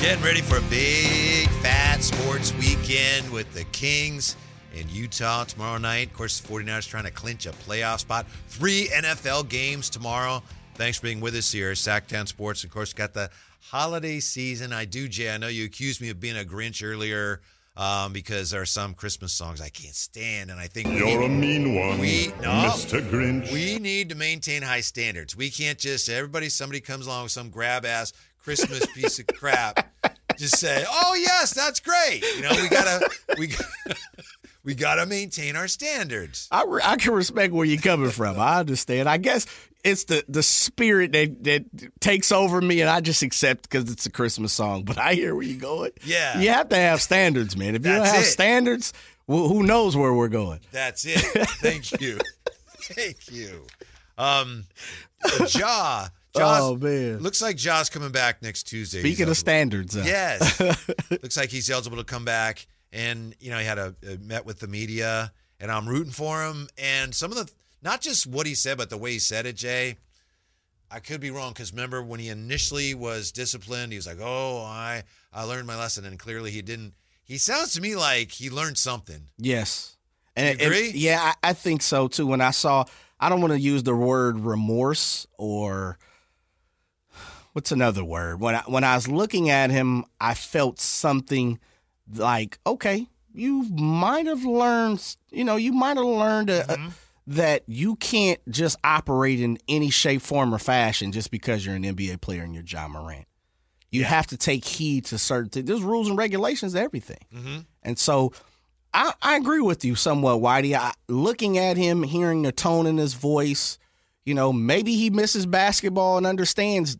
Getting ready for a big fat sports weekend with the Kings in Utah tomorrow night. Of course, the 49ers trying to clinch a playoff spot. Three NFL games tomorrow. Thanks for being with us here, Sactown Sports. Of course, got the holiday season. I do, Jay. I know you accused me of being a Grinch earlier um, because there are some Christmas songs I can't stand, and I think You're need- a mean one, we no, Mr. Grinch. We need to maintain high standards. We can't just everybody somebody comes along with some grab ass Christmas piece of crap. Just say, "Oh yes, that's great." You know, we gotta we we gotta maintain our standards. I, re- I can respect where you're coming from. I understand. I guess it's the, the spirit that, that takes over me, and I just accept because it's a Christmas song. But I hear where you're going. Yeah. You have to have standards, man. If you don't have it. standards, well, who knows where we're going? That's it. Thank you, thank you. Um, Ja, Ja's, Oh, man. looks like Ja's coming back next Tuesday. Speaking of standards, uh, Yes. Looks like he's eligible to come back. And, you know, he had a, a met with the media, and I'm rooting for him. And some of the, not just what he said, but the way he said it, Jay, I could be wrong because remember when he initially was disciplined, he was like, oh, I, I learned my lesson. And clearly he didn't. He sounds to me like he learned something. Yes. And, You and- agree? yeah, I, I think so too. When I saw, I don't want to use the word remorse or what's another word. When I, when I was looking at him, I felt something like, okay, you might have learned, you know, you might have learned a, a- mm-hmm. that you can't just operate in any shape, form, or fashion just because you're an NBA player and you're Ja Morant. You have to take heed to certain things. There's rules and regulations to everything. Mm-hmm. And so I, I agree with you somewhat, Whitey. I, looking at him, hearing the tone in his voice, you know, maybe he misses basketball and understands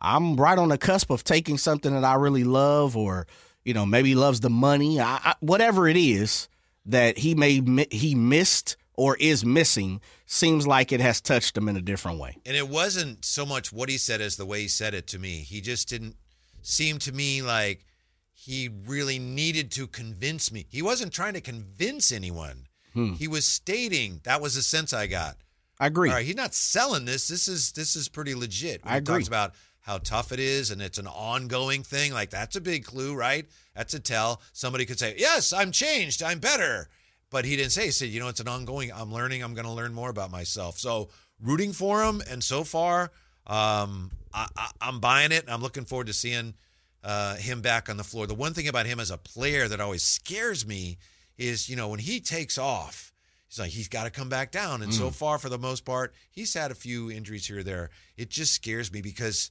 I'm right on the cusp of taking something that I really love, or you know, maybe loves the money, I, I, whatever it is that he may he missed or is missing. Seems like it has touched him in a different way. And it wasn't so much what he said as the way he said it to me. He just didn't seem to me like he really needed to convince me. He wasn't trying to convince anyone. Hmm. He was stating that was the sense I got. I agree. All right, he's not selling this. This is this is pretty legit. When I he agree. talks about how tough it is and it's an ongoing thing. Like that's a big clue, right? That's a tell. Somebody could say, "Yes, I'm changed. I'm better." But he didn't say. He said, "You know, it's an ongoing. I'm learning. I'm going to learn more about myself." So rooting for him, and so far, um, I, I, I'm buying it. And I'm looking forward to seeing uh, him back on the floor. The one thing about him as a player that always scares me is, you know, when he takes off, he's like he's got to come back down. And so far, for the most part, he's had a few injuries here or there. It just scares me because,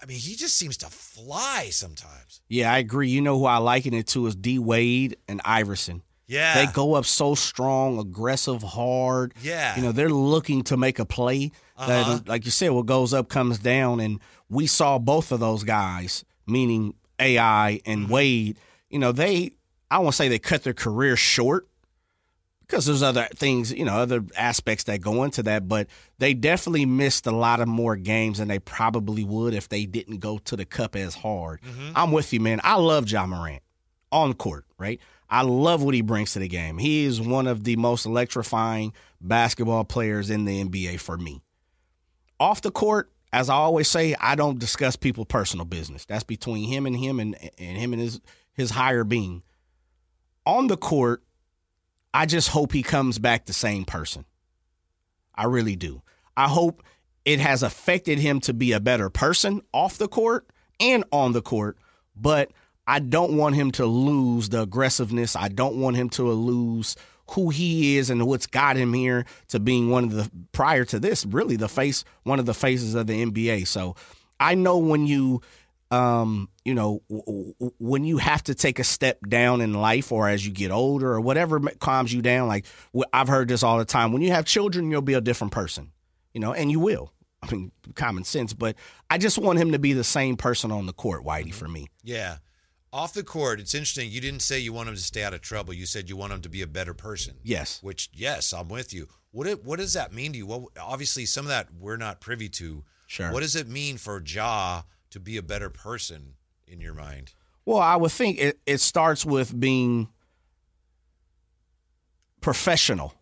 I mean, he just seems to fly sometimes. Yeah, I agree. You know who I liken it to is D Wade and Iverson. Yeah, They go up so strong, aggressive, hard. Yeah. You know, they're looking to make a play that, Uh-huh. like you said, what goes up comes down. And we saw both of those guys, meaning AI and Mm-hmm. Wade, you know, they, I won't say they cut their career short because there's other things, you know, other aspects that go into that, but they definitely missed a lot of more games than they probably would if they didn't go to the cup as hard. Mm-hmm. I'm with you, man. I love Ja Morant on court, right? I love what he brings to the game. He is one of the most electrifying basketball players in the NBA for me. Off the court, as I always say, I don't discuss people's personal business. That's between him and him and, and him and his his higher being. On the court, I just hope he comes back the same person. I really do. I hope it has affected him to be a better person off the court and on the court, but I don't want him to lose the aggressiveness. I don't want him to lose who he is and what's got him here to being one of the prior to this, really the face, one of the faces of the NBA. So I know when you um, you know, w- w- when you have to take a step down in life or as you get older or whatever calms you down, like I've heard this all the time. When you have children, you'll be a different person, you know, and you will. I mean, common sense, but I just want him to be the same person on the court, Whitey, for me. yeah. Off the court, it's interesting. You didn't say you want him to stay out of trouble. You said you want him to be a better person. Yes. Which, yes, I'm with you. What it, what does that mean to you? Well, obviously, some of that we're not privy to. Sure. What does it mean for Ja to be a better person in your mind? Well, I would think it, it starts with being professional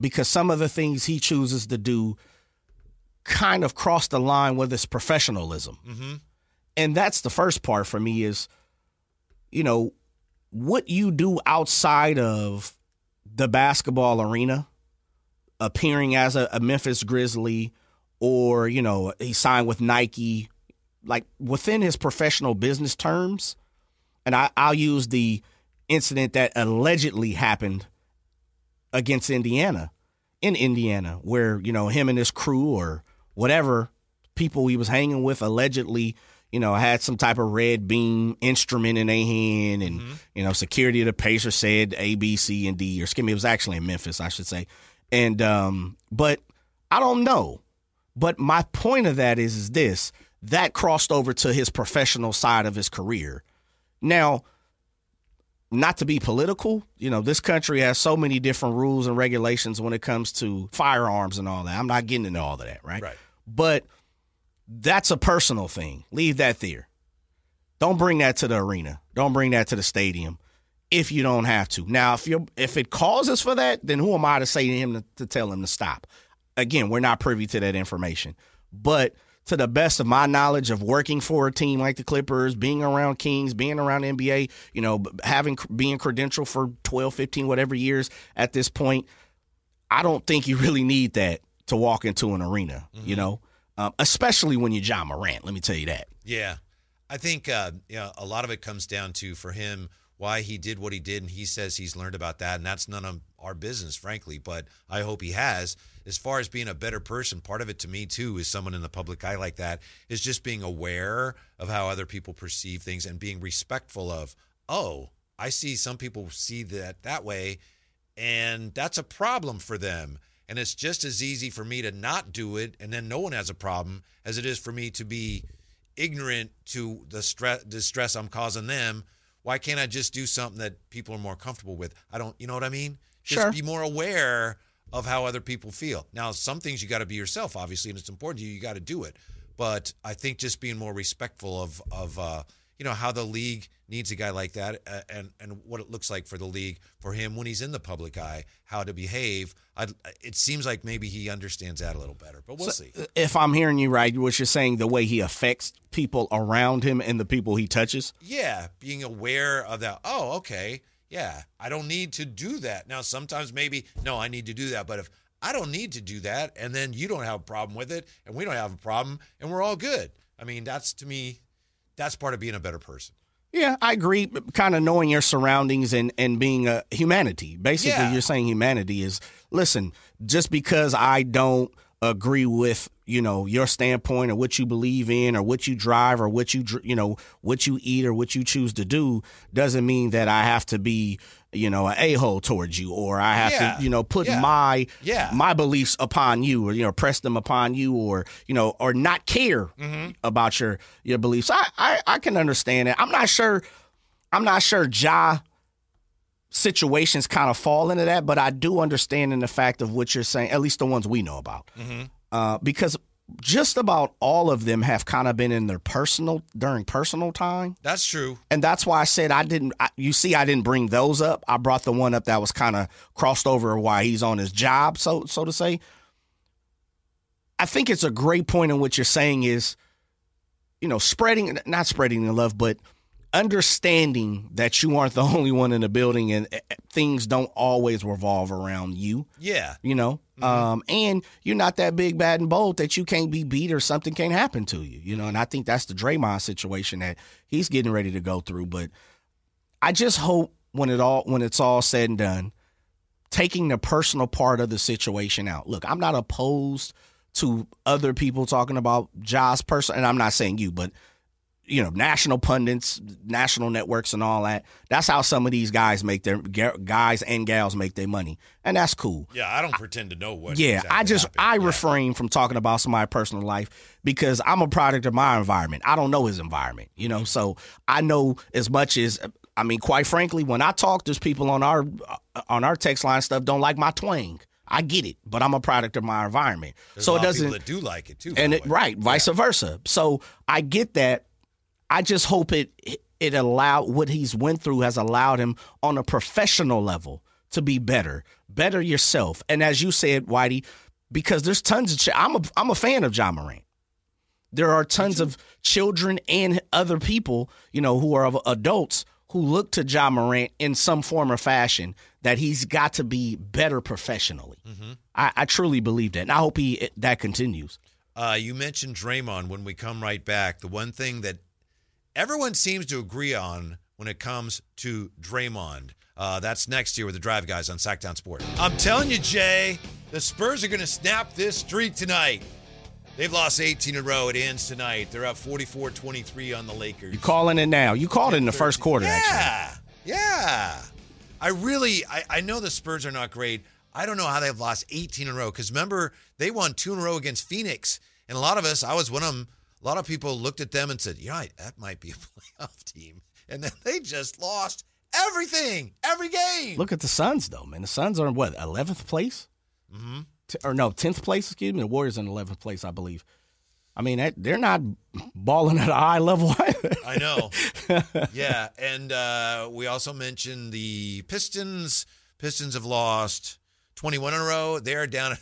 because some of the things he chooses to do kind of cross the line with his professionalism. Mm-hmm. And that's the first part for me is, you know, what you do outside of the basketball arena, appearing as a, a Memphis Grizzly, or, you know, he signed with Nike, like within his professional business terms. And I, I'll use the incident that allegedly happened against Indiana in Indiana, where, you know, him and his crew or whatever people he was hanging with allegedly, you know, had some type of red beam instrument in their hand and, mm-hmm. you know, security of the Pacers said A, B, C, and D, or excuse me, it was actually in Memphis, I should say. And um, but I don't know. But my point of that is, is this that crossed over to his professional side of his career. Now, not to be political, you know, this country has so many different rules and regulations when it comes to firearms and all that. I'm not getting into all of that, right? Right. But that's a personal thing. Leave that there. Don't bring that to the arena. Don't bring that to the stadium if you don't have to. Now, if you if it causes for that, then who am I to say to him to, to tell him to stop? Again, we're not privy to that information. But to the best of my knowledge of working for a team like the Clippers, being around Kings, being around NBA, you know, having being credential for 12, 15 whatever years at this point, I don't think you really need that to walk into an arena, mm-hmm. you know. Um, especially when you're Ja Morant, let me tell you that. Yeah. I think uh, you know, a lot of it comes down to for him why he did what he did, and he says he's learned about that, and that's none of our business, frankly. But I hope he has. As far as being a better person, part of it to me too is someone in the public eye like that is just being aware of how other people perceive things and being respectful of, oh, I see some people see that that way, and that's a problem for them. And it's just as easy for me to not do it, and then no one has a problem, as it is for me to be ignorant to the stress, distress I'm causing them why can't I just do something that people are more comfortable with? I don't, you know what I mean? Just sure. be more aware of how other people feel. Now, some things you got to be yourself, obviously, and it's important to you. You got to do it. But I think just being more respectful of of uh, you know how the league needs a guy like that uh, and and what it looks like for the league for him when he's in the public eye how to behave. I'd, it seems like maybe he understands that a little better but we'll so, see. if i'm hearing you right what you're saying the way he affects people around him and the people he touches? Yeah being aware of that oh okay yeah i don't need to do that. Now sometimes maybe no i need to do that but if i don't need to do that and then you don't have a problem with it and we don't have a problem and we're all good. I mean that's to me that's part of being a better person. Yeah, I agree. Kind of knowing your surroundings and, and being a humanity. Basically, yeah. you're saying humanity is listen, just because I don't agree with you know your standpoint or what you believe in or what you drive or what you you know what you eat or what you choose to do doesn't mean that I have to be you know an a hole towards you or I have yeah. to you know put yeah. my yeah. my beliefs upon you or you know press them upon you or you know or not care mm-hmm. about your your beliefs. I, I I can understand it. I'm not sure. I'm not sure Ja situations kind of fall into that, but I do understand in the fact of what you're saying, at least the ones we know about. Mm-hmm. Uh, because just about all of them have kind of been in their personal during personal time. That's true. And that's why I said I didn't I, you see I didn't bring those up. I brought the one up that was kind of crossed over while he's on his job, so so to say. I think it's a great point in what you're saying is you know, spreading not spreading the love, but understanding that you aren't the only one in the building and eh, eh, things don't always revolve around you. Yeah. You know, mm-hmm. um, and you're not that big, bad, and bold that you can't be beat or something can't happen to you. You know, and I think that's the Draymond situation that he's getting ready to go through. But I just hope when it all when it's all said and done, taking the personal part of the situation out. Look, I'm not opposed to other people talking about Ja's person, and I'm not saying you, but you know, national pundits, national networks, and all that. That's how some of these guys make their guys and gals make their money, and that's cool. Yeah, I don't pretend to know what. Yeah, exactly I just happened. I yeah. refrain from talking about somebody's personal life because I'm a product of my environment. I don't know his environment, you know. So I know as much as I mean, quite frankly, when I talk, there's people on our on our text line stuff don't like my twang. I get it, but I'm a product of my environment, There's so it doesn't. that do like it too, and it, right, vice yeah. versa. So I get that, I just hope it it allowed what he's went through has allowed him on a professional level to be better, better yourself. And as you said, Whitey, because there's tons of ch- I'm a I'm a fan of Ja Morant. There are tons of children and other people, you know, who are of adults who look to Ja Morant in some form or fashion that he's got to be better professionally. I, I truly believe that, and I hope he that continues. Uh, you mentioned Draymond when we come right back. The one thing that everyone seems to agree on when it comes to Draymond. Uh, that's next year with the Drive Guys on Sactown Sport. I'm telling you, Jay, the Spurs are going to snap this streak tonight. They've lost 18 in a row. It ends tonight. They're up 44 23 on the Lakers. You calling it now? You called it in the first quarter, actually. Yeah. Yeah. I really, I, I know the Spurs are not great. I don't know how they've lost 18 in a row because remember, they won two in a row against Phoenix. And a lot of us, I was one of them, a lot of people looked at them and said, yeah, that might be a playoff team. And then they just lost everything, every game. Look at the Suns, though, man. The Suns are in what, 11th place? mm-hmm. T- or no, 10th place, excuse me. The Warriors in 11th place, I believe. I mean, that, they're not balling at a high level either. I know. yeah. And uh, we also mentioned the Pistons. Pistons have lost 21 in a row. They're down.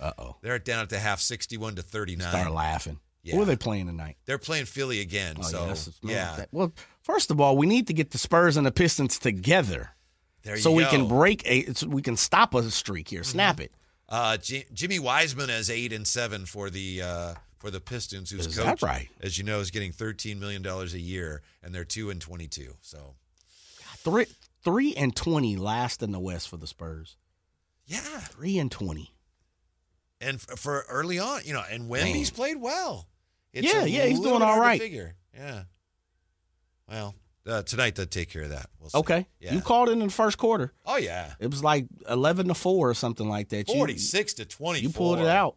Uh oh. They're down at the half, 61 to 39. Start laughing. Yeah. Who are they playing tonight? They're playing Philly again. Oh, so yeah, well, first of all, we need to get the Spurs and the Pistons together there you so we can break a, so we can stop a streak here, snap it. Uh, J- Jimmy Wiseman has eight and seven for the uh, for the Pistons, whose Is coach, that right? as you know, is getting thirteen million dollars a year, and they're two and twenty two. So Three, three and twenty last in the West for the Spurs. yeah, Three and twenty. And f- for early on, you know, and Wemby's played well. It's Yeah, yeah, he's doing all right. Figure, yeah. Well, uh, tonight they'll take care of that. We'll see. Okay, Yeah. you called it in the first quarter. Oh yeah, It was like eleven to four or something like that. Forty six to twenty. You pulled it out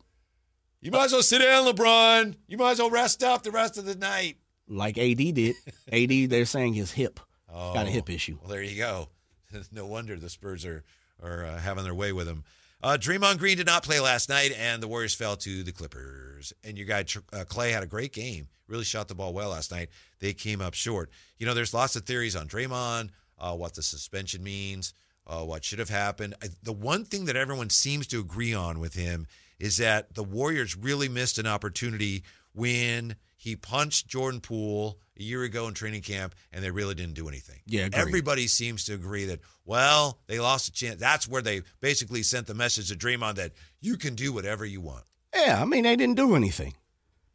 You might as well sit down, LeBron. You might as well rest up the rest of the night. like AD did. AD, they're saying his hip Oh, got a hip issue. Well, there you go. no wonder the Spurs are are uh, having their way with him. Uh, Draymond Green did not play last night, and the Warriors fell to the Clippers. And your guy uh, Clay had a great game. Really shot the ball well last night. They came up short. You know, there's lots of theories on Draymond, uh, what the suspension means, uh, what should have happened. I, the one thing that everyone seems to agree on with him is that the Warriors really missed an opportunity when he punched Jordan Poole a year ago in training camp, and they really didn't do anything. Yeah, agreed. everybody seems to agree that well, they lost a chance. That's where they basically sent the message to Draymond that you can do whatever you want. Yeah, I mean they didn't do anything.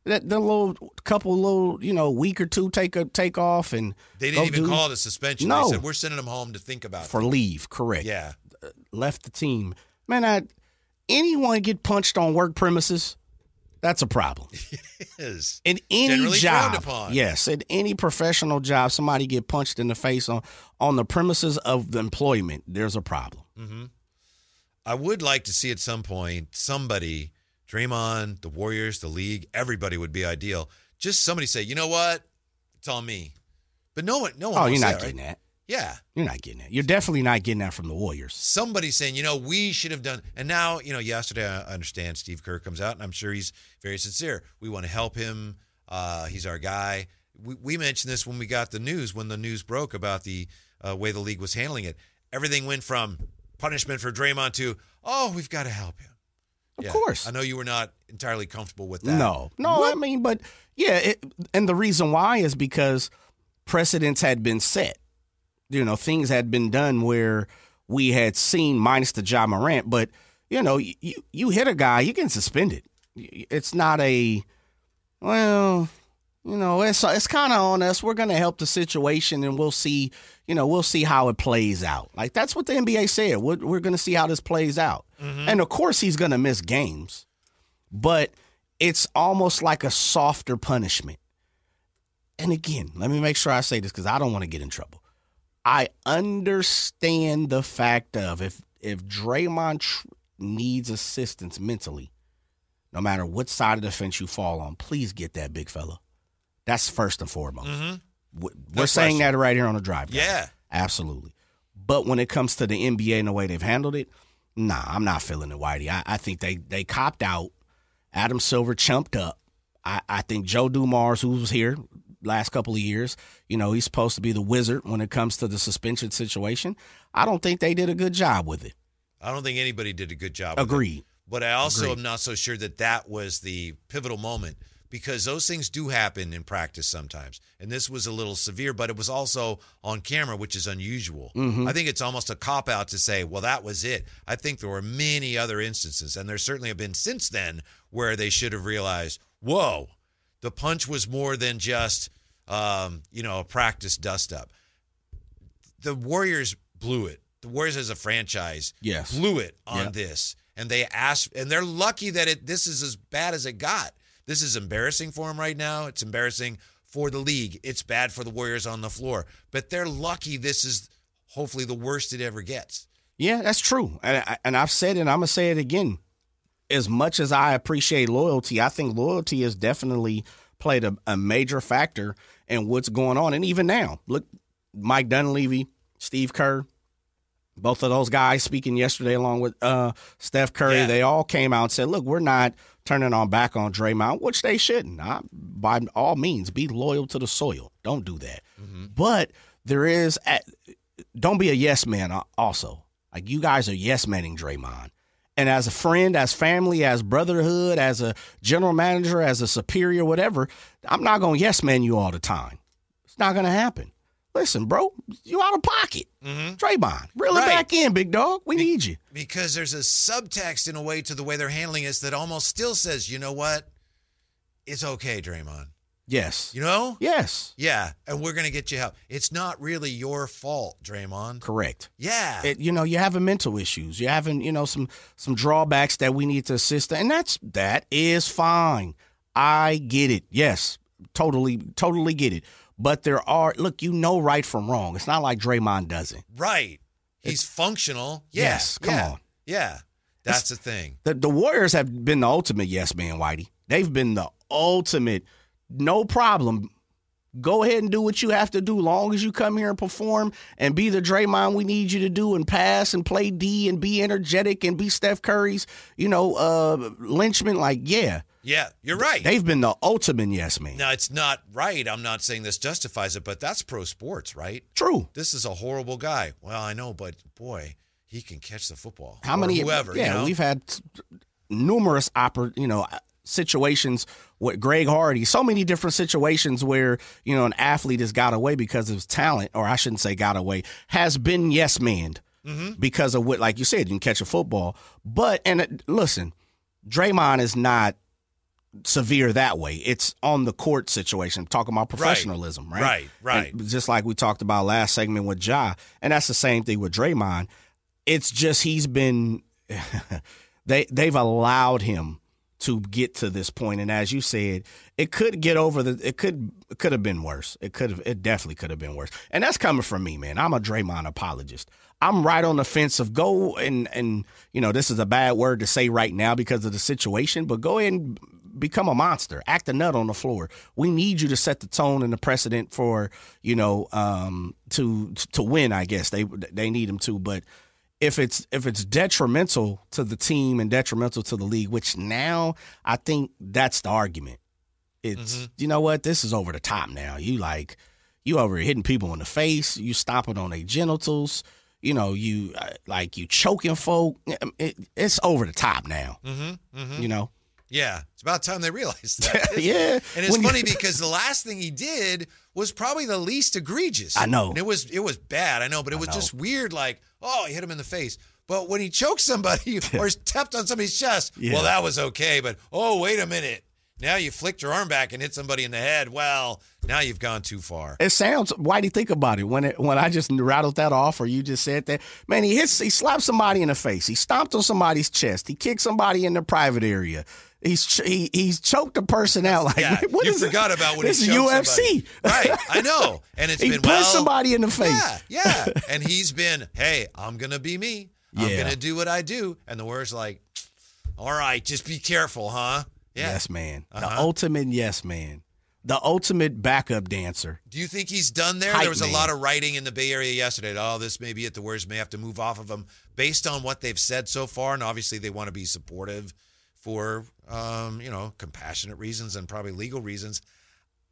That the little couple little you know week or two take a take off and They didn't even do- call it a suspension. No. They said we're sending them home to think about it. for it. leave. Correct. Yeah, left the team. Man, I, anyone get punched on work premises, that's a problem. is In any Generally job, upon. yes, in any professional job, somebody get punched in the face on on the premises of the employment. There's a problem. Mm-hmm. I would like to see at some point somebody, Draymond, the Warriors, the league, everybody would be ideal. Just somebody say, you know what, it's on me. But no one, no one. Oh, you're not that, getting right? that. Yeah, You're not getting that. You're definitely not getting that from the Warriors. somebody saying, you know, we should have done. And now, you know, yesterday I understand Steve Kerr comes out, and I'm sure he's very sincere. We want to help him. Uh, he's our guy. We, we mentioned this when we got the news, when the news broke about the uh, way the league was handling it. Everything went from punishment for Draymond to, oh, we've got to help him. Of course. I know you were not entirely comfortable with that. No, no. I mean, but yeah, it, and the reason why is because precedents had been set. You know, things had been done where we had seen minus the Ja Morant, but you know, you you hit a guy, you get suspended. It's not a well, you know, it's it's kind of on us. We're going to help the situation, and we'll see. You know, we'll see how it plays out. Like that's what the NBA said. We're, we're going to see how this plays out, mm-hmm. and of course, he's going to miss games but it's almost like a softer punishment. And again, let me make sure I say this because I don't want to get in trouble. I understand the fact of if if Draymond tr- needs assistance mentally, no matter what side of the fence you fall on, please get that big fella. That's first and foremost. Mhm. We're saying question. that right here on the drive. guys. Yeah. Absolutely. But when it comes to the NBA and the way they've handled it, nah, I'm not feeling it, Whitey. I, I think they they copped out. Adam Silver chumped up. I, I think Joe Dumars, who was here last couple of years, you know, he's supposed to be the wizard when it comes to the suspension situation. I don't think they did a good job with it. I don't think anybody did a good job. with it. Agreed. But I also Agreed. am not so sure that that was the pivotal moment because those things do happen in practice sometimes. And this was a little severe, but it was also on camera, which is unusual. Mm-hmm. I think it's almost a cop out to say, well, that was it. I think there were many other instances, and there certainly have been since then where they should have realized, whoa, the punch was more than just, um, you know, a practice dust up. The Warriors blew it. The Warriors as a franchise Yes. blew it on Yeah. this. And they asked, and they're lucky that it this is as bad as it got. This is embarrassing for them right now. It's embarrassing for the league. It's bad for the Warriors on the floor. But they're lucky this is hopefully the worst it ever gets. Yeah, that's true. And, I- and I've said it, and I'm going to say it again. As much as I appreciate loyalty, I think loyalty has definitely played a, a major factor in what's going on. And even now, look, Mike Dunleavy, Steve Kerr, both of those guys speaking yesterday along with uh, Steph Curry, Yeah. they all came out and said, look, we're not turning our back on Draymond, which they shouldn't. I, by all means, be loyal to the soil. Don't do that. But there is, don't be a yes man uh, also. Like you guys are yes manning Draymond. And as a friend, as family, as brotherhood, as a general manager, as a superior, whatever, I'm not going to yes man you all the time. It's not going to happen. Listen, bro, you out of pocket. Mm-hmm. Draymond, reel it back in, big dog. We need you. Because there's a subtext in a way to the way they're handling this that almost still says, you know what? It's okay, Draymond. Yes. You know? Yes. Yeah. And we're gonna get you help. It's not really your fault, Draymond. Correct. Yeah. It, you know, you're having mental issues. You're having, you know, some some drawbacks that we need to assist, and that's that is fine. I get it. Yes, totally, totally get it. But there are look, you know, right from wrong. It's not like Draymond doesn't. right. He's functional. Yeah. Yes, come yeah. on. Yeah. That's the thing. The the Warriors have been the ultimate yes man, Whitey. They've been the ultimate. No problem. Go ahead and do what you have to do. Long as you come here and perform and be the Draymond we need you to do and pass and play D and be energetic and be Steph Curry's, you know, uh, Lynchman. Like, yeah, Yeah. You're right. they've been the ultimate yes man. now it's not right. I'm not saying this justifies it, but that's pro sports, right? True. This is a horrible guy. Well, I know, but boy, he can catch the football. How many? Whoever. Yeah, you know? we've had numerous oppor- you know situations with Greg Hardy. So many different situations where you know an athlete has got away because of his talent, or I shouldn't say got away, has been yes manned Mm-hmm. because of what, like you said, you can catch a football. But and uh, listen, Draymond is not severe that way. It's on the court situation. I'm talking about professionalism, right? Right, right. And just like we talked about last segment with Ja, and that's the same thing with Draymond. It's just he's been they they've allowed him to get to this point, and as you said, it could get over the. It could it could have been worse. It could have. It definitely could have been worse. And that's coming from me, man. I'm a Draymond apologist. I'm right on the fence of go and and you know this is a bad word to say right now because of the situation, but go ahead and become a monster, act a nut on the floor. We need you to set the tone and the precedent for you know um, to to win. I guess they they need him to, but if it's if it's detrimental to the team and detrimental to the league, which now I think that's the argument. It's you know what this is over the top now. You like you over hitting people in the face. You stomping on their genitals. You know you uh, like you choking folk. It, it's over the top now. Mm-hmm, mm-hmm. You know. Yeah, it's about time they realized that. yeah, And it's When funny because the last thing he did was probably the least egregious. I know. And it was it was bad, I know, but it was know. just weird. Like, oh, he hit him in the face. But when he choked somebody or tapped on somebody's chest, Yeah. well, that was okay. But oh, wait a minute. Now you flicked your arm back and hit somebody in the head. Well, now you've gone too far. It sounds. Why do you think about it when it when I just rattled that off, or you just said that? Man, he hits. He slapped somebody in the face. He stomped on somebody's chest. He kicked somebody in the private area. He's ch- he, he's choked a person out. Like Yeah, what you is it? forgot about when this he is UFC. somebody. right? I know, and it's he been well. somebody in the face. Yeah, yeah. and he's been, hey, I'm gonna be me. I'm Yeah. gonna do what I do. And the word's like, all right, just be careful, huh? Yeah. Yes, man. The Uh-huh. ultimate yes man. The ultimate backup dancer. Do you think he's done there? Hype there was a lot of writing in the Bay Area yesterday. Oh, this may be it. The Warriors may have to move off of him based on what they've said so far, and obviously they want to be supportive for, um, you know, compassionate reasons and probably legal reasons.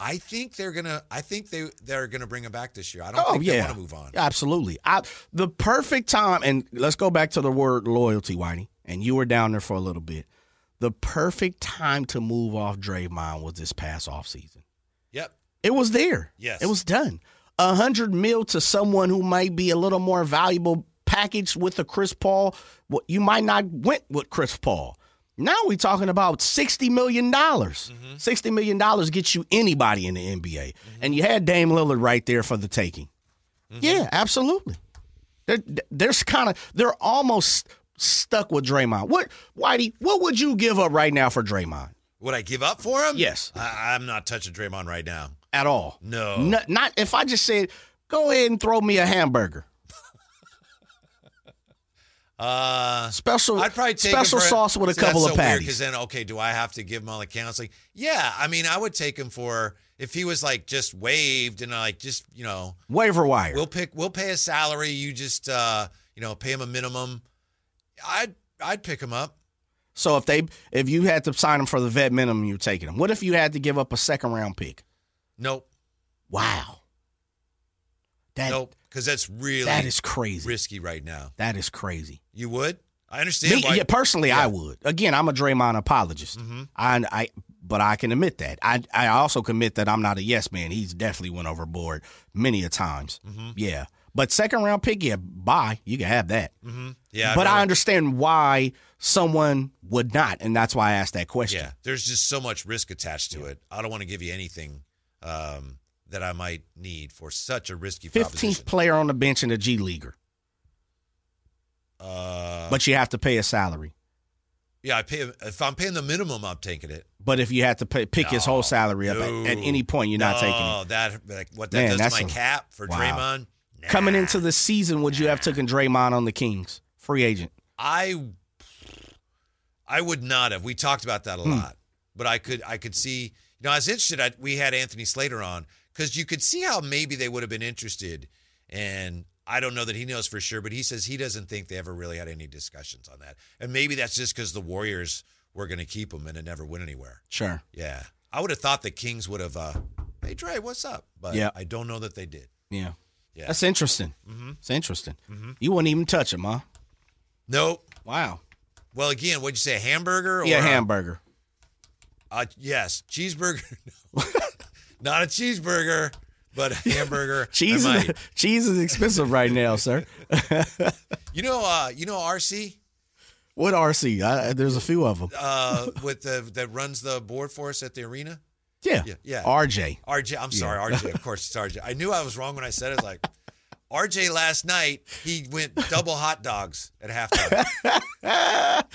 I think they're gonna. I think they they're gonna bring him back this year. I don't Oh think they yeah, want to move on. Absolutely. I, the perfect time, and let's go back to the word loyalty, Whitey. And you were down there for a little bit. the perfect time to move off Draymond was this past offseason. Yep. It was there. Yes. It was done. A hundred mil to someone who might be a little more valuable package with a Chris Paul. You might not went with Chris Paul. Now we're talking about sixty million dollars. Mm-hmm. Sixty million dollars gets you anybody in the NBA, mm-hmm. and you had Dame Lillard right there for the taking. Mm-hmm. Yeah, absolutely. They're, there's kind of they're almost stuck with Draymond. What, Whitey? What would you give up right now for Draymond? Would I give up for him? Yes. I, I'm not touching Draymond right now. At all? No. Not, not if I just said, go ahead and throw me a hamburger. Uh, Special, I'd probably take special him for, sauce with a See, couple that's of so patties. Because then, okay, do I have to give him all the counseling? Yeah, I mean, I would take him for if he was like just waived and like just you know Waiver wire. we'll pick we'll pay a salary. You just uh you know pay him a minimum. I'd I'd pick him up. so if they, if you had to sign him for the vet minimum, you're taking him. What if you had to give up a second round pick? Nope, Wow. That nope, because that's really that is crazy. risky right now. That is crazy. You would? I understand. Me, why, yeah, personally, I would. Again, I'm a Draymond apologist. Mhm. I, I, but I can admit that. I, I also commit that I'm not a yes man. He's definitely went overboard many a times. Mm-hmm. Yeah, but second round pick, yeah, bye. You can have that. hmm Yeah, but I rather- understand why someone would not, and that's why I asked that question. Yeah, there's just so much risk attached to it. I don't want to give you anything um, that I might need for such a risky Fifteenth proposition. player on the bench in a G leaguer, Uh, but you have to pay a salary. yeah, I pay if I'm paying the minimum, I'm taking it. But if you had to pay, pick his whole salary up at, at any point, you're not taking it. that like, what that Man, does that's to my a- cap for wow. Draymond. Nah. Coming into the season, would you have taken Draymond on the Kings, free agent? I I would not have. We talked about that a Hmm. lot, but I could I could see. You know, I was interested. I, we had Anthony Slater on because you could see how maybe they would have been interested, and I don't know that he knows for sure, but he says he doesn't think they ever really had any discussions on that, and maybe that's just because the Warriors were going to keep him and it never went anywhere. Sure. Yeah, I would have thought the Kings would have. Uh, hey Dre, what's up? But Yeah. I don't know that they did. Yeah. Yeah. That's interesting. Mm-hmm. It's interesting. Mm-hmm. You wouldn't even touch him, huh? Nope. Wow. Well, again, what'd you say? A hamburger? Or Yeah, hamburger. Uh, yes, cheeseburger. Not a cheeseburger, but a hamburger. Cheese is cheese is expensive right now, sir. You know, uh, you know RC What RC? I, there's a few of them. uh, with the that runs the board for us at the arena. Yeah. Yeah, yeah. RJ. RJ, I'm sorry, RJ. Of course, it's RJ. I knew I was wrong when I said it. Like RJ last night, he went double hot dogs at halftime.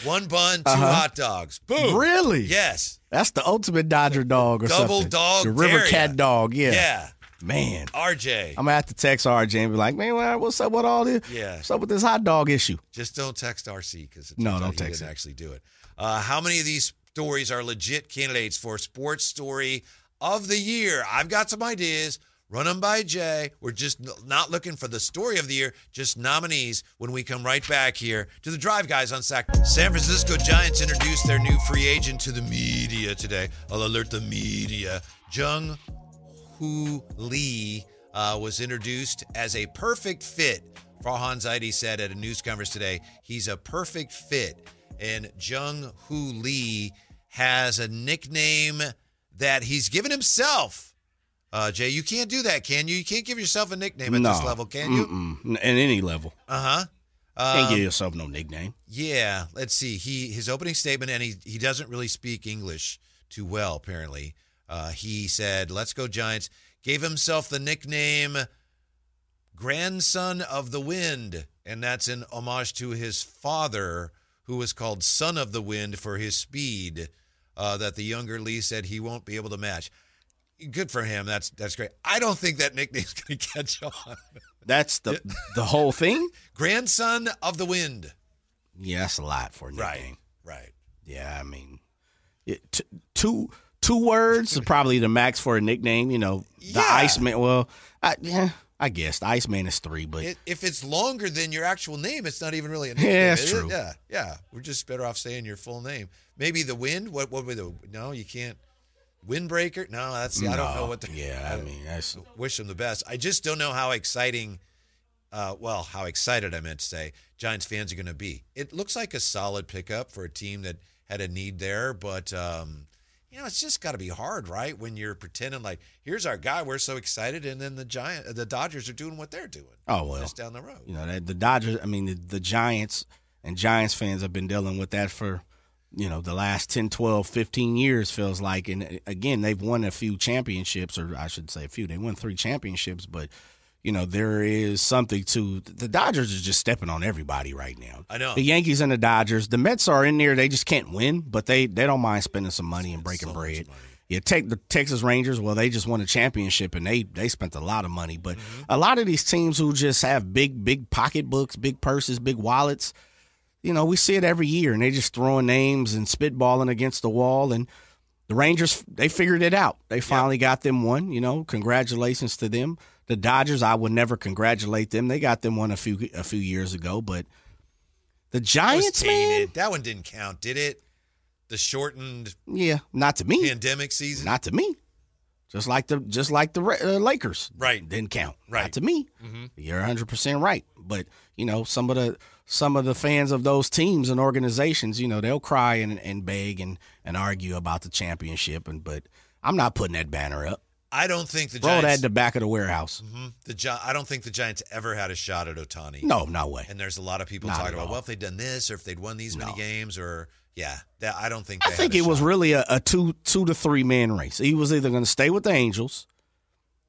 One bun, 2 hot dogs. Boom. Uh-huh. Really? Yes. That's the ultimate Dodger dog or Double something. dog The River dare Cat ya. dog. Yeah. Yeah. Man. RJ. I'm gonna have to text RJ and be like, man, what- what's up with all this? Yeah. What's up with this hot dog issue? Just don't text RC because No, don't he text didn't actually do it. Uh, how many of these stories are legit candidates for sports story of the year? I've got some ideas. Run them by Jay. We're just not looking for the story of the year, just nominees when we come right back here to the Drive Guys on SAC. San Francisco Giants introduced their new free agent to the media today. I'll alert the media. Jung Hoo Lee uh, was introduced as a perfect fit. Farhan Zaidi said at a news conference today, he's a perfect fit. And Jung Hoo Lee has a nickname that he's given himself. Uh, Jay, you can't do that, can you? You can't give yourself a nickname at no. this level, can you? Mm-mm. At any level. Uh huh. Can't give yourself no nickname. Yeah, let's see. He his opening statement, and he he doesn't really speak English too well. Apparently, uh, he said, "Let's go Giants." Gave himself the nickname "Grandson of the Wind," and that's in homage to his father, who was called Son of the Wind for his speed. Uh, that the younger Lee said he won't be able to match. Good for him. That's that's great. I don't think that nickname's going to catch on. That's the the whole thing. Grandson of the Wind. Yeah, that's a lot for a nickname. Right. Right. Yeah, I mean, it, t- two two words is probably the max for a nickname. You know, the Yeah. Iceman. Well, I, yeah, I guess the Iceman is three, but It, if it's longer than your actual name, it's not even really a nickname. Yeah, that's is it? true. Yeah, yeah. We're just better off saying your full name. Maybe the wind. What? What would the? No, you can't. Windbreaker. No, that's. I don't know what. The, yeah, I mean, that's wish them the best. I just don't know how exciting. Uh, well, how excited I meant to say Giants fans are going to be. It looks like a solid pickup for a team that had a need there, but um, you know, it's just got to be hard, right? When you're pretending like, here's our guy, we're so excited, and then the giant, the Dodgers are doing what they're doing. Oh well, just down the road. You know, the Dodgers. I mean, the, the Giants and Giants fans have been dealing with that for you know the last 10 12 15 years feels like and again they've won a few championships or i should say a few they won three championships but you know there is something to the dodgers are just stepping on everybody right now I know. the yankees and the dodgers the mets are in there they just can't win but they they don't mind spending some money and breaking so bread yeah, take the Texas Rangers. Well, they just won a championship and they they spent a lot of money. But Mm-hmm. a lot of these teams who just have big big pocketbooks, big purses, big wallets, you know, we see it every year, and they just throwing names and spitballing against the wall. And the Rangers, they figured it out. They finally got them one. You know, congratulations to them. The Dodgers, I would never congratulate them. They got them one a few a few years ago, but the That Giants, man. That one didn't count, did it? The shortened yeah, not to me, pandemic season. not to me. Just like the just like the uh, Lakers, Right. Didn't count, Right. Not to me. You're 100 percent right. But you know, some of the some of the fans of those teams and organizations, you know, they'll cry and, and beg and, and argue about the championship. And but I'm not putting that banner up. I don't think the that Giants. in the back of the warehouse. Mhm. the Gi- I don't think the Giants ever had a shot at Ohtani. No, no way. And there's a lot of people Not talking about, well, if they'd done this or if they'd won these many games or yeah, that I don't think. I think it a was really a, a two two to three man race. He was either going to stay with the Angels,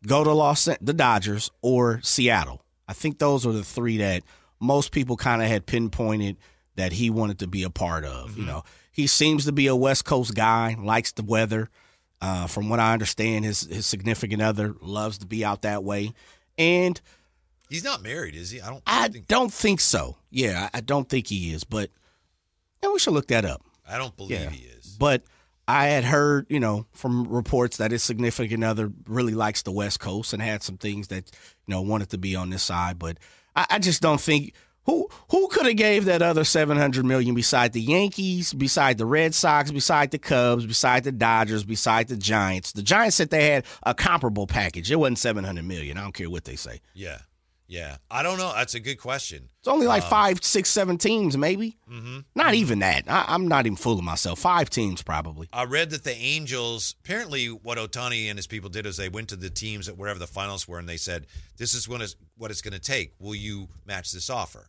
go to Los the Dodgers, or Seattle. I think those are the three that most people kind of had pinpointed that he wanted to be a part of. Mm-hmm. You know, he seems to be a West Coast guy, likes the weather. Uh, from what I understand, his his significant other loves to be out that way, and He's not married, is he? I don't. I think. don't think so. Yeah, I I don't think he is, but yeah, we should look that up. I don't believe Yeah. he is. But I had heard, you know, from reports that his significant other really likes the West Coast and had some things that, you know, wanted to be on this side. But I, I just don't think who who could have gave that other seven hundred million beside the Yankees, beside the Red Sox, beside the Cubs, beside the Dodgers, beside the Giants. The Giants said they had a comparable package. It wasn't seven hundred million. I don't care what they say. Yeah, yeah. I don't know. That's a good question. It's only like Um, five, six, seven teams, maybe. Mm-hmm. Not even that. I, I'm not even fooling myself. Five teams, probably. I read that the Angels apparently what Ohtani and his people did is they went to the teams at wherever the finals were and they said, "This is what is what it's going to take. Will you match this offer?"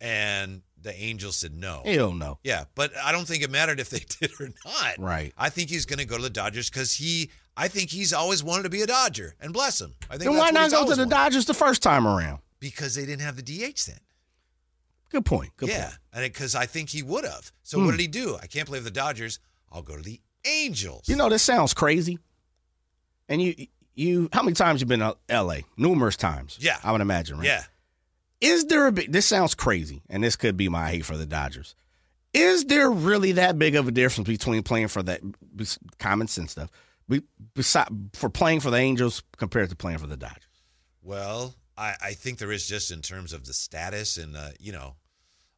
And the Angels said no. Hell no. Yeah, but I don't think it mattered if they did or not. Right. I think he's going to go to the Dodgers because he. I think he's always wanted to be a Dodger, and bless him. I think Then why not go to the wanted. Dodgers the first time around? Because they didn't have the DH then. Good point. Good yeah, point. Hmm. and because I think he would have. So what did he do? I can't believe the Dodgers. I'll go to the Angels. You know, this sounds crazy. And you, you, how many times you been to L.A.? Numerous times. Yeah. I would imagine. Right? Yeah. Is there a big? This sounds crazy, and this could be my hate for the Dodgers. Is there really that big of a difference between playing for that common sense stuff, beside, for playing for the Angels compared to playing for the Dodgers? Well, I, I think there is just in terms of the status and uh, you know,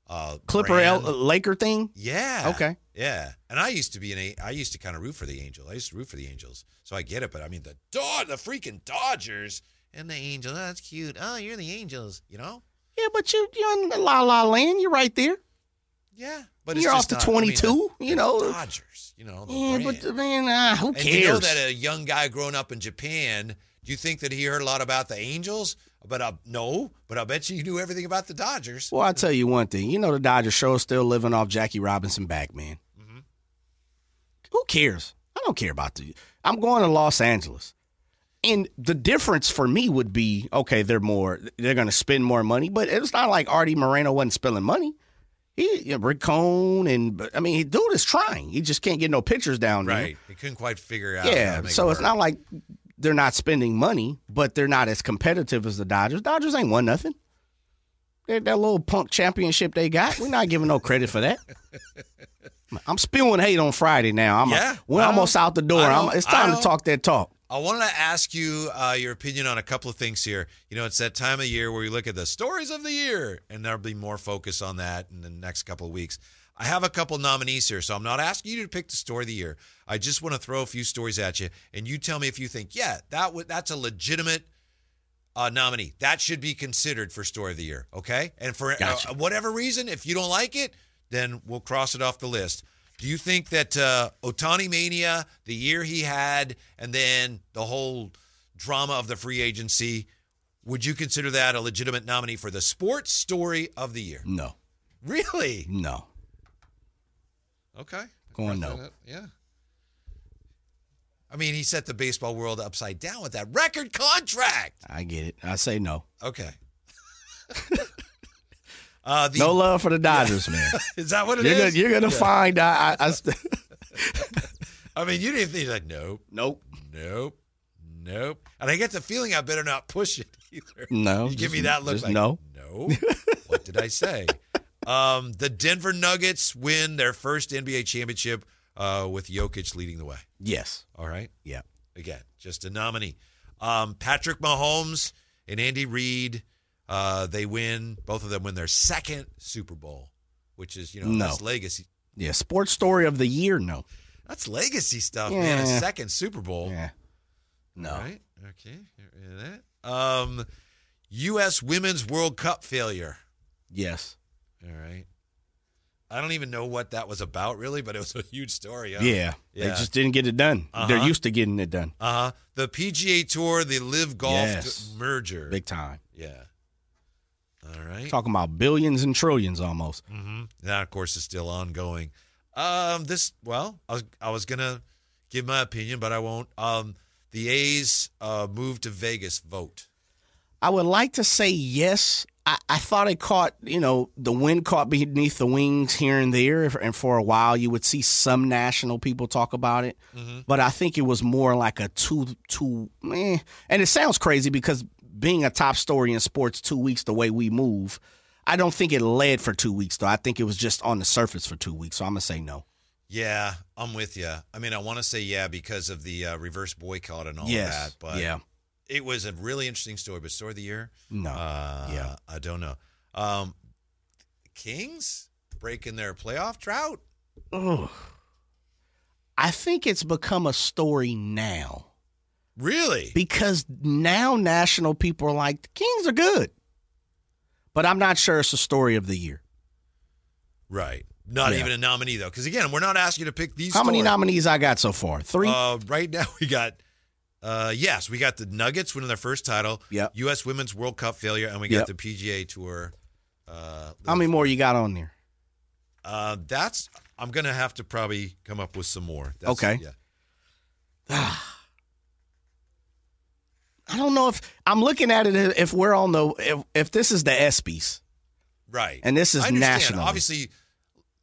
uh, Clipper L. Laker thing. Yeah. Okay. Yeah. And I used to be an A I used to kind of root for the Angels. I used to root for the Angels. So I get it, but I mean the Dod the freaking Dodgers and the Angels. Oh, that's cute. Oh, you're the Angels, you know? Yeah, but you, you're in La La Land. You're right there. Yeah. But You're it's off just to not- I mean, 22, you know. Dodgers, you know, Yeah, brand. but man, ah, who and cares? you know that a young guy growing up in Japan, do you think that he heard a lot about the Angels? But uh, no, but I bet you knew everything about the Dodgers. Well, I'll tell you one thing. You know the Dodgers show is still living off Jackie Robinson back, man. Mm-hmm. Who cares? I don't care about the. I'm going to Los Angeles, and the difference for me would be okay. They're more. They're going to spend more money, but it's not like Arte Moreno wasn't spending money. He, you know, Rick Cohn, and I mean, dude is trying. He just can't get no pictures down there. Right. He couldn't quite figure out. how Yeah, to make so it it's not like they're not spending money, but they're not as competitive as the Dodgers. Dodgers ain't won nothing. That, that little punk championship they got, we're not giving no credit for that. I'm spewing hate on Friday now. I'm Yeah, we're almost out the door. I know. I'm, it's time to talk that talk. I wanted to ask you uh, your opinion on a couple of things here. You know, it's that time of year where you look at the stories of the year, and there'll be more focus on that in the next couple of weeks. I have a couple nominees here, so I'm not asking you to pick the story of the year. I just want to throw a few stories at you, and you tell me if you think, yeah, that would that's a legitimate uh, nominee. That should be considered for story of the year. Okay, and for Gotcha. uh, whatever reason, if you don't like it, then we'll cross it off the list. Do you think that uh, Ohtani Mania, the year he had, and then the whole drama of the free agency, would you consider that a legitimate nominee for the sports story of the year? No, Really? no. Okay. Going no. Yeah. I mean, he set the baseball world upside down with that record contract. I get it. I say no. Okay. uh, the, No love for the Dodgers, man. Is that what it You're is? gonna, you're gonna find. I, I, I st- I mean, you didn't think like, nope, nope. nope, nope. And I get the feeling I better not push it either. No. You give me that look just like, no. no. what did I say? Um, the Denver Nuggets win their first NBA championship uh, with Jokic leading the way. Yes. All right. Yeah. Again, just a nominee. Um, Patrick Mahomes and Andy Reid, uh, they win. Both of them win their second Super Bowl, which is you know No. that's legacy. Yeah. Sports story of the year. No. That's legacy stuff, man. A Yeah. second Super Bowl. Yeah. No. All right. Okay. Get that. Um, U.S. Women's World Cup failure. Yes. All right. I don't even know what that was about, really, but it was a huge story. Huh? Yeah. They just didn't get it done. They're Uh-huh. used to getting it done. Uh huh. The PGA Tour, the LIV Golf Yes. merger. Big time. Yeah. All right. Talking about billions and trillions almost. Mm-hmm. That, of course, is still ongoing. Um, this well, I was I was gonna give my opinion, but I won't. Um, the A's uh, moved to Vegas vote. I would like to say yes. I, I thought it caught, you know, the wind caught beneath the wings here and there. And for a while, you would see some national people talk about it. But I think it was more like a two, two, eh. And it sounds crazy because being a top story in sports two weeks the way we move, I don't think it led for two weeks, though. I think it was just on the surface for two weeks. So I'm going to say no. Yeah, I'm with you. I mean, I want to say yeah because of the uh, reverse boycott and all yes. that, but yeah. it was a really interesting story. But story of the year, No. uh, Yeah. I don't know. Um, Kings breaking their playoff drought. Ugh. I think it's become a story now. Really? because now national people are like the Kings are good, but I'm not sure it's the story of the year. Right. Not Yeah. even a nominee though, because again, we're not asking you to pick these. How many nominees I got so far? Three. Uh, right now we got. Uh, yes, we got the Nuggets winning their first title. Yep. U.S. Women's World Cup failure, and we got Yep. the PGA Tour. Uh, How many more you got on there? Uh, that's. I'm gonna have to probably come up with some more. That's, Okay. Yeah. I don't know if I'm looking at it if we're on the if, if this is the ESPYS. Right. And this is national. Obviously,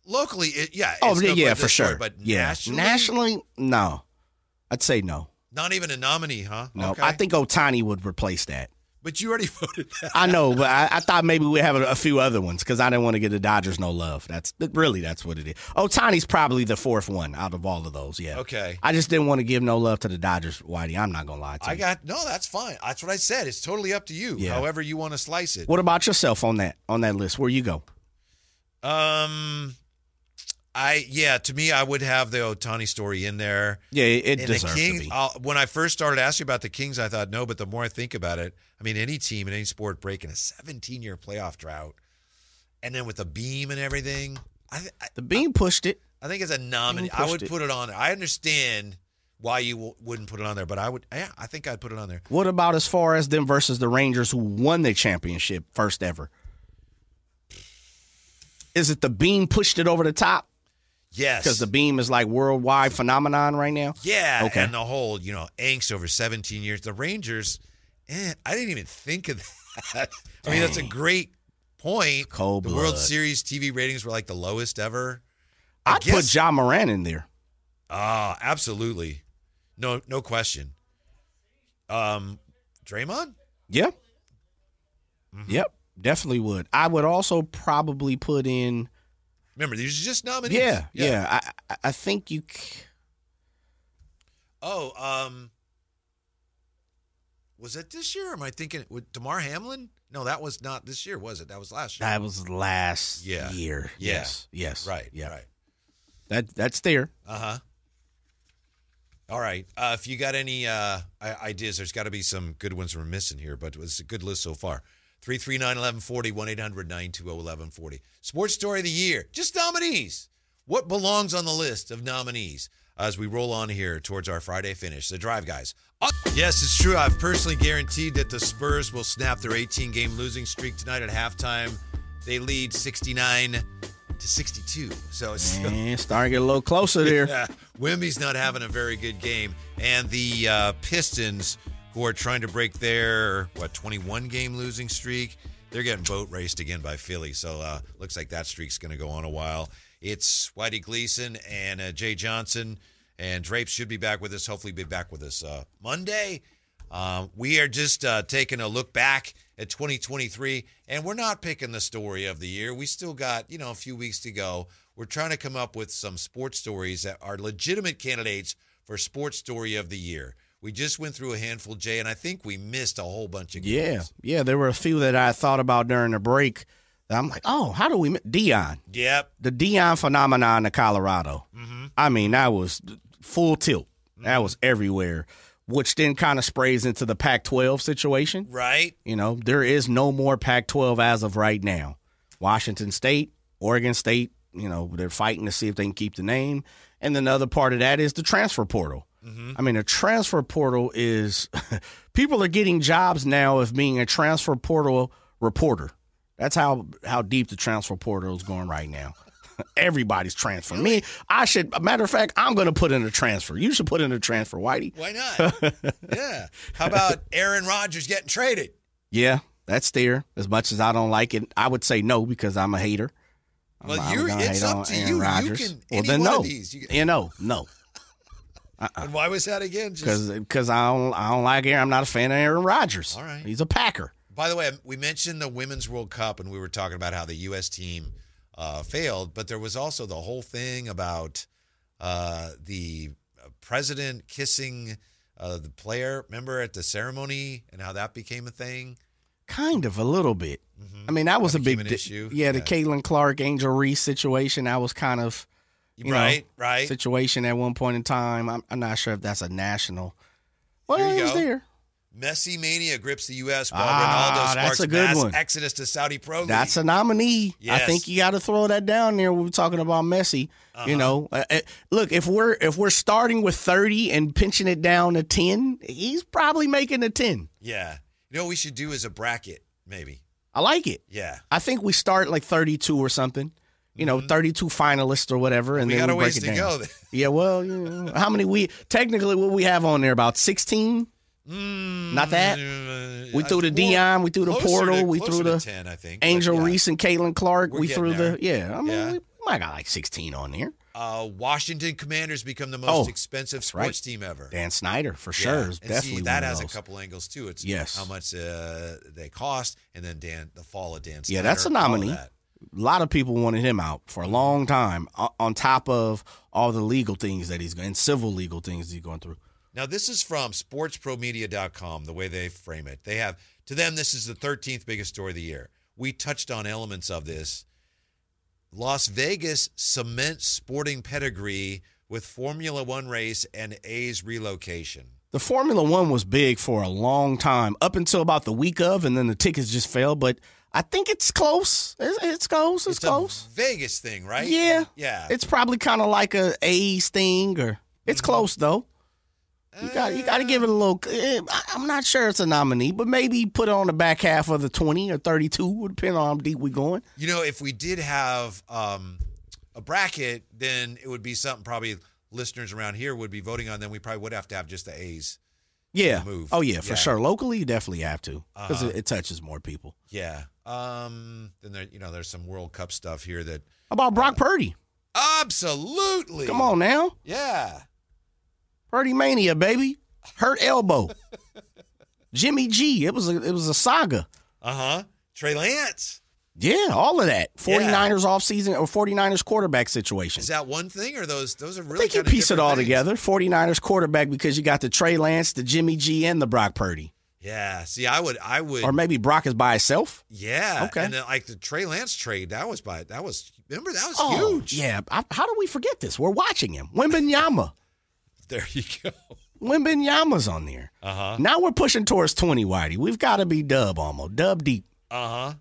locally, it, yeah. Oh it's yeah, for sure. but yeah, nationally, nationally, no. I'd say no. not even a nominee, huh? No, Okay. I think Ohtani would replace that. But you already voted that. I know, but I, I thought maybe we have a, a few other ones because I didn't want to give the Dodgers no love. That's really that's what it is. Ohtani's probably the fourth one out of all of those. Yeah. Okay. I just didn't want to give no love to the Dodgers, Whitey. I'm not gonna lie to I you. I got no. That's fine. That's what I said. It's totally up to you. Yeah. However you want to slice it. what about yourself on that on that list? Where you go? Um, I yeah. To me, I would have the Ohtani story in there. Yeah, it, And deserves Kings, to be. I'll, when I first started asking about the Kings, I thought no, but the more I think about it, I mean, any team in any sport breaking a 17 year playoff drought, and then with the beam and everything, I, I, the Beam pushed it. I think it's a nominee, I would it. put it on there. I understand why you w- wouldn't put it on there, but I would. Yeah, I think I'd put it on there. What about as far as them versus the Rangers who won the championship first ever? Is it the Beam pushed it over the top Yes, because the Beam is like worldwide phenomenon right now? Yeah, Okay. and the whole you know angst over 17 years. The Rangers, eh, I didn't even think of that. I mean, that's a great point. Cold the blood. World Series TV ratings were like the lowest ever. I I'd guess- put Ja Morant in there. Ah, absolutely, no, no question. Um, Draymond. Yeah. Mm-hmm. Yep. Definitely would. I would also probably put in. Remember, these are just nominees. Yeah, yeah. I I- I think you. c- Oh, um, was it this year? Am I thinking with Damar Hamlin? No, that was not this year, was it? That was last year. That was last Yeah. year. Yeah. Yes. Yes. right. Yeah. Right. That that's there. Uh huh. All right. Uh, if you got any uh, ideas, there's got to be some good ones we're missing here, but it's a good list so far. 339 1140, 1 800 920 1140. Sports Story of the Year. Just nominees. what belongs on the list of nominees as we roll on here towards our Friday finish. The Drive Guys. Yes, it's true. I've personally guaranteed that the Spurs will snap their 18 game losing streak tonight at halftime. They lead 69 to 62. So it's And starting to get a little closer there. yeah, Wemby's not having a very good game, and the uh, Pistons, who are trying to break their what 21 game losing streak, they're getting boat raced again by Philly. So uh, looks like that streak's going to go on a while. It's Whitey Gleason and uh, Jay Johnson, and Drapes should be back with us. Hopefully, be back with us uh, Monday. Um, we are just uh, taking a look back at 2023, and we're not picking the story of the year. We still got, you know, a few weeks to go. We're trying to come up with some sports stories that are legitimate candidates for sports story of the year. We just went through a handful, Jay, and I think we missed a whole bunch of games. yeah. Yeah, there were a few that I thought about during the break. That I'm like, oh, how do we mi- Deion? Yep. The Deion phenomenon in Colorado. Mm-hmm. I mean, that was full tilt. That mm-hmm. was everywhere, which then kind of sprays into the Pac-12 situation. Right. You know, there is no more Pac-12 as of right now. Washington State, Oregon State, you know, they're fighting to see if they can keep the name. And then the other part of that is the transfer portal. Mm-hmm. I mean, a transfer portal is people are getting jobs now of being a transfer portal reporter. That's how how deep the transfer portal is going right now. Everybody's transferring. Me, I should. Matter of fact, I'm going to put in a transfer. You should put in a transfer, Whitey. Why not? yeah. How about Aaron Rodgers getting traded? Yeah, that's there. As much as I don't like it, I would say no because I'm a hater. Well, I'm gonna it's up to Aaron you. You can- well, any then no. of these, you can- you know, no, And why was that again? Just because I don't I don't like Aaron. I'm not a fan of Aaron Rodgers. All right. he's a Packer. By the way, we mentioned the Women's World Cup, and we were talking about how the U.S. team uh, failed, but there was also the whole thing about uh, the president kissing uh, the player. Remember at the ceremony and how that became a thing. Kind of a little bit. I mean, that was a big di- issue? Yeah, the Yeah. Caitlin Clark, Angel Reese situation. That was kind of you know, right, right. situation at one point in time. I'm, I'm not sure if that's a national. Well, Here you go. there. Messi mania grips the U.S. while Ah, Ronaldo that's sparks a good mass one. exodus to Saudi Pro League. That's a nominee. I think you got to throw that down there we're talking about Messi. Uh-huh. You know, Uh, uh, look if we're if we're starting with thirty and pinching it down to ten, he's probably making a ten. yeah. You know what we should do is a bracket, maybe. I like it. Yeah. I think we start like thirty-two or something. You know, thirty-two finalists or whatever, and Mm-hmm. We then got a we ways to down. go. Yeah, well, you know, how many we technically what we have on there about sixteen? Mm, Not that. uh, We threw the Deion, we threw the portal, to- we threw the 10, I think. Angel yeah. Reese and Caitlin Clark. We're we threw the yeah. I mean, Yeah. we might got like sixteen on there. Uh, Washington Commanders become the most Oh, expensive right. sports team ever. Dan Snyder for sure is definitely see, that has a couple angles too. It's Yes. how much uh, they cost, and then Dan, the fall of Dan. Snyder, Yeah, that's a nominee. that. A lot of people wanted him out for a long time, on top of all the legal things that he's and civil legal things he's going through. Now, this is from sportspromedia.com, the way they frame it. They have, to them, this is the 13th biggest story of the year. We touched on elements of this. Las Vegas cements sporting pedigree with Formula One race and A's relocation. The Formula One was big for a long time, up until about the week of, and then the tickets just fell. But I think it's close. It's, it's close. It's, It's close. Vegas thing, right? Yeah, Yeah. It's probably kind of like a A's thing, or it's Mm-hmm. close though. You got you got to give it a little. eh, I'm not sure it's a nominee, but maybe put it on the back half of the 20 or 32, would depend on how deep we're going. You know, if we did have um, a bracket, then it would be something probably listeners around here would be voting on. Then we probably would have to have just the A's. Yeah. move. Oh yeah, for Yeah. sure. Locally, you definitely have to because Uh-huh. it, it touches more people. Yeah. Um. Then there, you know, there's some World Cup stuff here that How about Brock Purdy? absolutely. Come on now, Yeah. Purdy mania, baby. Hurt elbow. Jimmy G. It was a it was a saga. Uh huh. Trey Lance. Yeah, all of that. Yeah. 49ers off season or 49ers quarterback situation. Is that one thing, or those? Those are I really. think you piece it all things. together. 49ers quarterback because you got the Trey Lance, the Jimmy G, and the Brock Purdy. Yeah. See, I would. I would. Or maybe Brock is by himself. yeah. Okay. And then, like the Trey Lance trade, that was by. That was. Remember that was Oh, huge. yeah. I, how do we forget this? We're watching him. Wembanyama. There you go. Wembanyama's on there. Uh huh. Now we're pushing towards 20, Whitey. We've got to be dub almost. Dub deep. Uh huh.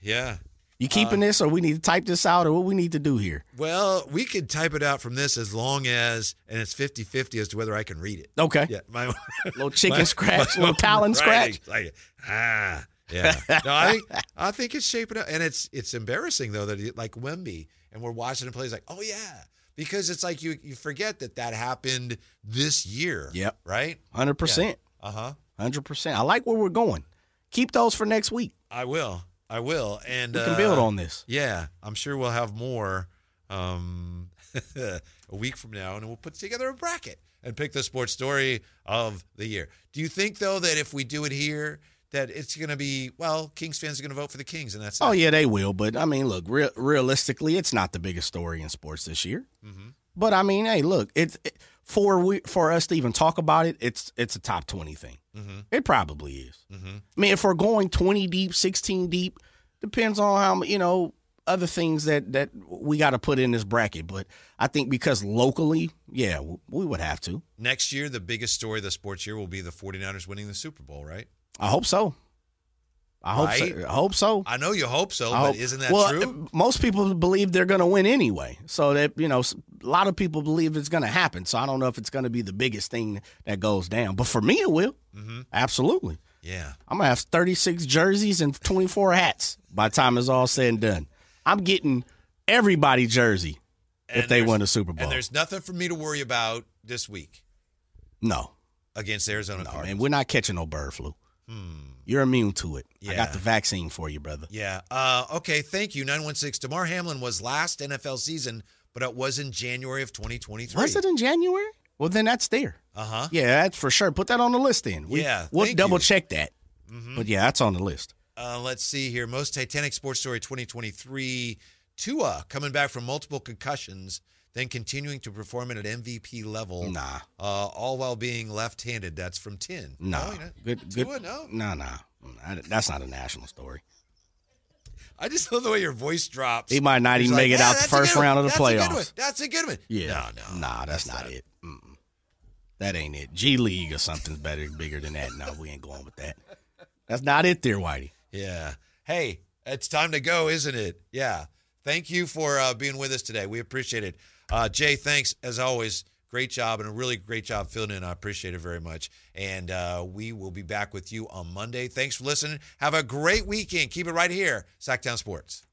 Yeah. You keeping this, or we need to type this out, or what we need to do here? Well, we could type it out from this as long as, and it's 50 50 as to whether I can read it. Okay. Yeah. My, Little chicken my- scratch, my- little talon scratch. Like, ah. Yeah. No, I think I think it's shaping up, and it's it's embarrassing though that it, like Wemby, and we're watching him play. It's like, oh yeah, because it's like you you forget that that happened this year. Yep. Right. Hundred percent. Uh huh. Hundred percent. I like where we're going. Keep those for next week. I will. I will. And We can uh, build on this. Yeah, I'm sure we'll have more um, a week from now, and we'll put together a bracket and pick the sports story of the year. Do you think though that if we do it here, that it's going to be well, Kings fans are going to vote for the Kings, and that's Oh it? yeah, they will. But I mean, look, real, realistically, it's not the biggest story in sports this year. Mhm. But I mean, hey, look, it's it, for we, for us to even talk about it. It's it's a top twenty thing. Mhm. It probably is. Mhm. I mean, if we're going twenty deep, sixteen deep, depends on how you know other things that that we got to put in this bracket. But I think because locally, yeah, we would have to. Next year, the biggest story of the sports year will be the 49ers winning the Super Bowl, right? I hope so. I hope Right? so. I hope so. I know you hope so, I but hope- isn't that well, true? Most people believe they're going to win anyway. So that you know, a lot of people believe it's going to happen. So I don't know if it's going to be the biggest thing that goes down, but for me, it will. Mm-hmm. Absolutely. Yeah. I'm gonna have 36 jerseys and 24 hats by the time it's all said and done. I'm getting everybody jersey if they win the Super Bowl. And there's nothing for me to worry about this week No, against Arizona no, Cardinals. man, we're not catching no bird flu. Hmm. You're immune to it. I got the vaccine for you, brother. Yeah. Uh, okay. Thank you. 916. Damar Hamlin was last NFL season, but it was in January of 2023. Was it in January? Well, then that's there. Uh huh. Yeah, that's for sure. Put that on the list then. We, Yeah, we'll double you. check that. Mhm. But yeah, that's on the list. Uh, let's see here. Most Titanic sports story 2023. Tua coming back from multiple concussions, then continuing to perform at an MVP level, Nah, uh, all while being left handed. That's from 10. nah. No, good, Tua, good. no. Nah, nah. Nah, That's not a national story. I just love the way your voice drops. He might not He's even like, make it "Yeah, out the first round of the That's a good playoffs." one. That's a good one. Yeah. No, no. Nah, that's, not, it. Mm-mm. That ain't it. G League or something's better, bigger than that. No, we ain't going with that. That's not it there, Whitey. Yeah. Hey, it's time to go, isn't it? Yeah. Thank you for uh, being with us today. We appreciate it. Uh, Jay, thanks as always. Great job and a really great job filling in. I appreciate it very much. And uh, we will be back with you on Monday. Thanks for listening. Have a great weekend. Keep it right here, Sactown Sports.